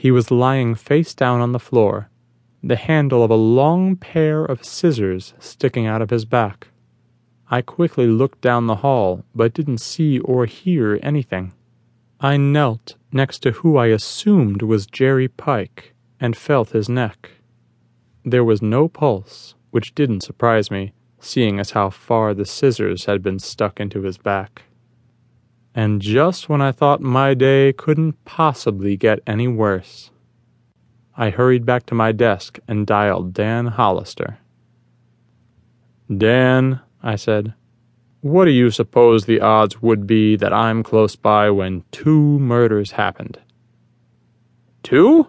He was lying face down on the floor, the handle of a long pair of scissors sticking out of his back. I quickly looked down the hall, but didn't see or hear anything. I knelt next to who I assumed was Jerry Pike and felt his neck. There was no pulse, which didn't surprise me, seeing as how far the scissors had been stuck into his back. And just when I thought my day couldn't possibly get any worse, I hurried back to my desk and dialed Dan Hollister. Dan, I said, what do you suppose the odds would be that I'm close by when two murders happened? Two?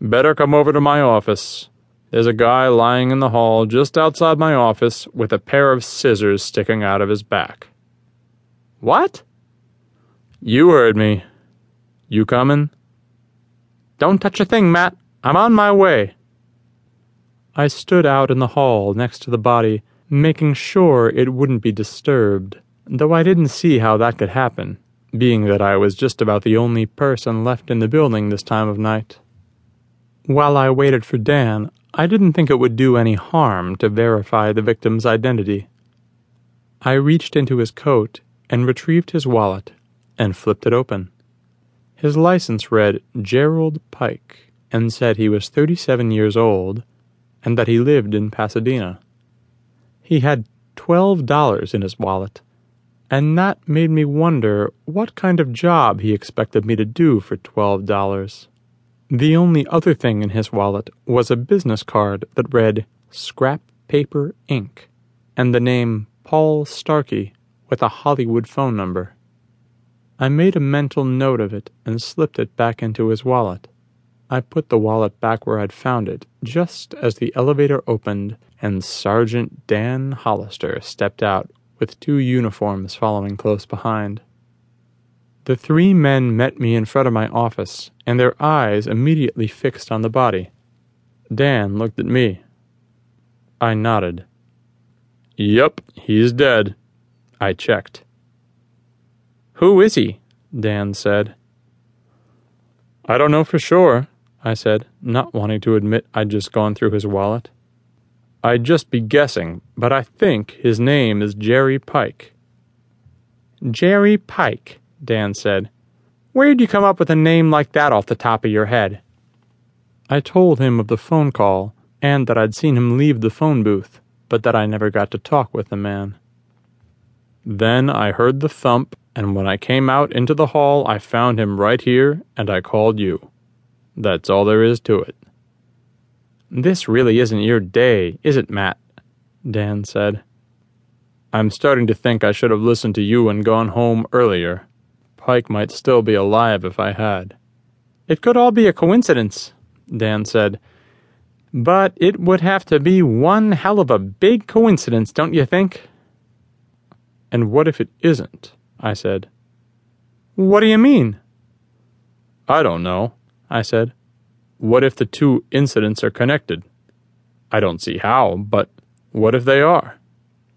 Better come over to my office. There's a guy lying in the hall just outside my office with a pair of scissors sticking out of his back. What? You heard me. You coming? Don't touch a thing, Matt. I'm on my way. I stood out in the hall next to the body making sure it wouldn't be disturbed, though I didn't see how that could happen, being that I was just about the only person left in the building this time of night. While I waited for Dan, I didn't think it would do any harm to verify the victim's identity. I reached into his coat and retrieved his wallet and flipped it open. His license read Gerald Pike and said he was 37 years old and that he lived in Pasadena. He had twelve dollars in his wallet, and that made me wonder what kind of job he expected me to do for twelve dollars. The only other thing in his wallet was a business card that read Scrap Paper Inc. and the name Paul Starkey with a Hollywood phone number. I made a mental note of it and slipped it back into his wallet. I put the wallet back where I'd found it just as the elevator opened and Sergeant Dan Hollister stepped out with two uniforms following close behind. The three men met me in front of my office, and their eyes immediately fixed on the body. Dan looked at me. I nodded. Yep, he's dead. I checked. Who is he? Dan said. I don't know for sure, I said, not wanting to admit I'd just gone through his wallet. I'd just be guessing, but I think his name is Jerry Pike. Jerry Pike, Dan said. Where'd you come up with a name like that off the top of your head? I told him of the phone call and that I'd seen him leave the phone booth, but that I never got to talk with the man. Then I heard the thump, and when I came out into the hall, I found him right here, and I called you. That's all there is to it. This really isn't your day, is it, Matt? Dan said. I'm starting to think I should have listened to you and gone home earlier. Pike might still be alive if I had. It could all be a coincidence, Dan said. But it would have to be one hell of a big coincidence, don't you think? And what if it isn't? I said. What do you mean? I don't know, I said. What if the two incidents are connected? I don't see how, but what if they are?